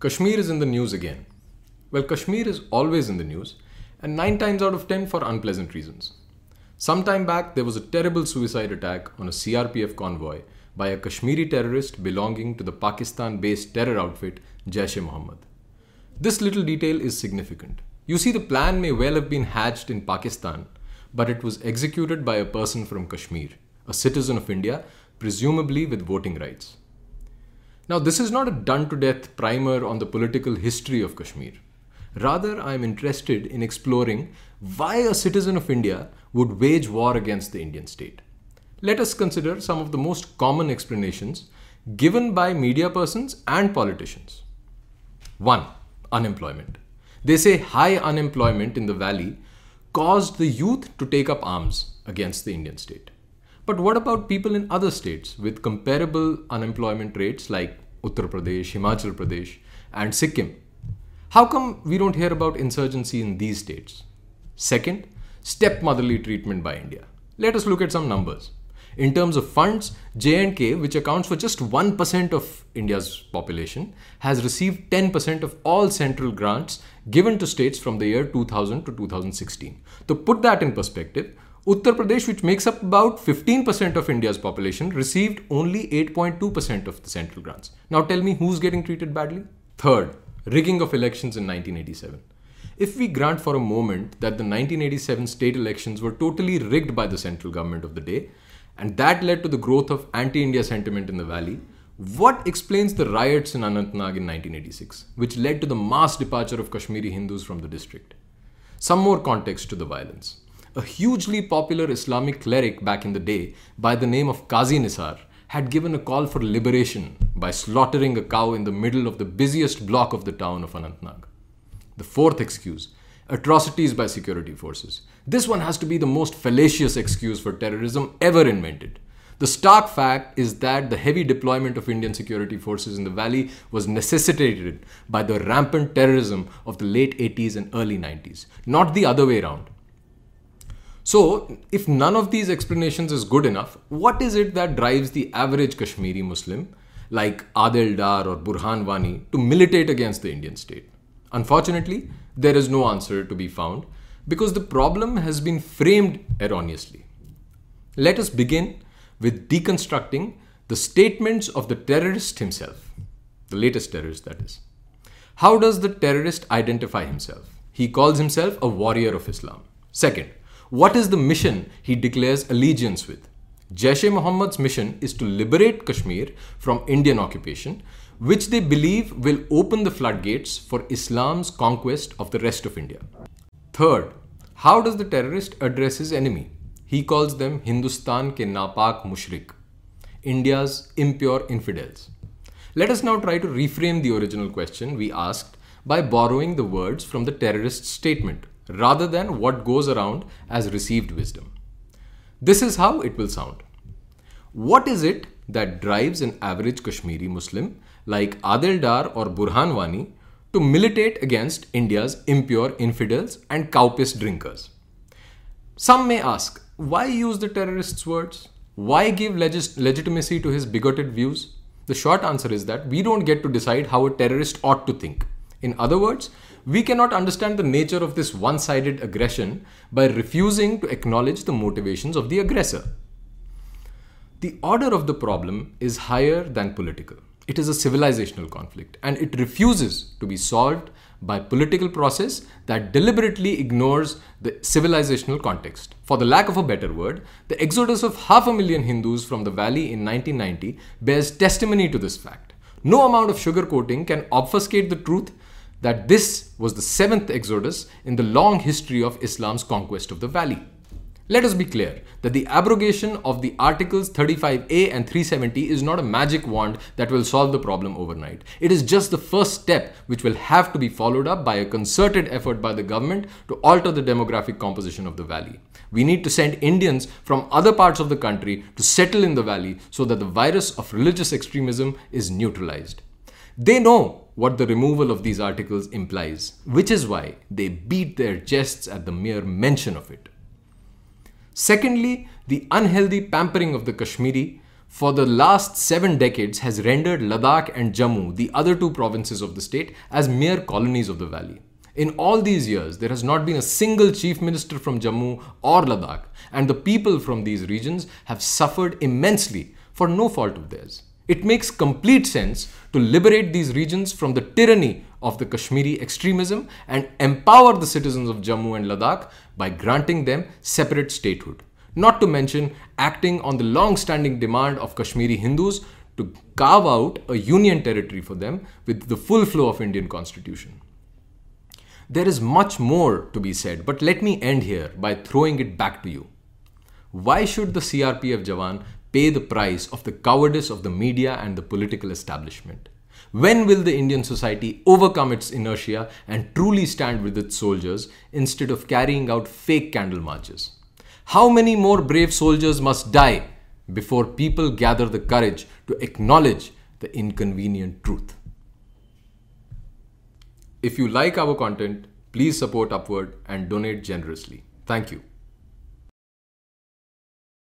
Kashmir is in the news again. Well, Kashmir is always in the news, and 9 times out of 10 for unpleasant reasons. Some time back, there was a terrible suicide attack on a CRPF convoy by a Kashmiri terrorist belonging to the Pakistan based terror outfit Jaish e Mohammed. This little detail is significant. You see, the plan may well have been hatched in Pakistan, but it was executed by a person from Kashmir, a citizen of India, presumably with voting rights. Now, this is not a done to death primer on the political history of Kashmir. Rather, I am interested in exploring why a citizen of India would wage war against the Indian state. Let us consider some of the most common explanations given by media persons and politicians. 1. Unemployment. They say high unemployment in the valley caused the youth to take up arms against the Indian state. But what about people in other states with comparable unemployment rates like Uttar Pradesh, Himachal Pradesh, and Sikkim? How come we don't hear about insurgency in these states? Second, stepmotherly treatment by India. Let us look at some numbers. In terms of funds, J&K, which accounts for just 1% of India's population, has received 10% of all central grants given to states from the year 2000 to 2016. To put that in perspective, Uttar Pradesh, which makes up about 15% of India's population, received only 8.2% of the central grants. Now tell me who's getting treated badly? Third, rigging of elections in 1987. If we grant for a moment that the 1987 state elections were totally rigged by the central government of the day, and that led to the growth of anti India sentiment in the valley, what explains the riots in Anantnag in 1986, which led to the mass departure of Kashmiri Hindus from the district? Some more context to the violence a hugely popular Islamic cleric back in the day by the name of Qazi Nisar had given a call for liberation by slaughtering a cow in the middle of the busiest block of the town of Anantnag. The fourth excuse atrocities by security forces. This one has to be the most fallacious excuse for terrorism ever invented. The stark fact is that the heavy deployment of Indian security forces in the valley was necessitated by the rampant terrorism of the late 80s and early 90s, not the other way around. So, if none of these explanations is good enough, what is it that drives the average Kashmiri Muslim, like Adil Dar or Burhan Wani, to militate against the Indian state? Unfortunately, there is no answer to be found because the problem has been framed erroneously. Let us begin with deconstructing the statements of the terrorist himself, the latest terrorist, that is. How does the terrorist identify himself? He calls himself a warrior of Islam. Second, what is the mission he declares allegiance with? Jaish e Mohammed's mission is to liberate Kashmir from Indian occupation, which they believe will open the floodgates for Islam's conquest of the rest of India. Third, how does the terrorist address his enemy? He calls them Hindustan ke napak mushrik, India's impure infidels. Let us now try to reframe the original question we asked by borrowing the words from the terrorist's statement rather than what goes around as received wisdom. This is how it will sound. What is it that drives an average Kashmiri Muslim like Adil Dar or Burhan Wani to militate against India's impure infidels and cowpiss drinkers? Some may ask, why use the terrorist's words? Why give legis- legitimacy to his bigoted views? The short answer is that we don't get to decide how a terrorist ought to think. In other words, we cannot understand the nature of this one sided aggression by refusing to acknowledge the motivations of the aggressor. The order of the problem is higher than political. It is a civilizational conflict and it refuses to be solved by political process that deliberately ignores the civilizational context. For the lack of a better word, the exodus of half a million Hindus from the valley in 1990 bears testimony to this fact. No amount of sugarcoating can obfuscate the truth that this was the seventh exodus in the long history of Islam's conquest of the valley. Let us be clear that the abrogation of the Articles 35A and 370 is not a magic wand that will solve the problem overnight. It is just the first step which will have to be followed up by a concerted effort by the government to alter the demographic composition of the valley. We need to send Indians from other parts of the country to settle in the valley so that the virus of religious extremism is neutralized. They know what the removal of these articles implies, which is why they beat their chests at the mere mention of it. Secondly, the unhealthy pampering of the Kashmiri for the last seven decades has rendered Ladakh and Jammu, the other two provinces of the state, as mere colonies of the valley. In all these years, there has not been a single chief minister from Jammu or Ladakh, and the people from these regions have suffered immensely for no fault of theirs. It makes complete sense to liberate these regions from the tyranny of the Kashmiri extremism and empower the citizens of Jammu and Ladakh by granting them separate statehood. Not to mention acting on the long standing demand of Kashmiri Hindus to carve out a union territory for them with the full flow of Indian constitution. There is much more to be said, but let me end here by throwing it back to you. Why should the CRPF Jawan pay the price of the cowardice of the media and the political establishment? When will the Indian society overcome its inertia and truly stand with its soldiers instead of carrying out fake candle marches? How many more brave soldiers must die before people gather the courage to acknowledge the inconvenient truth? If you like our content, please support Upward and donate generously. Thank you.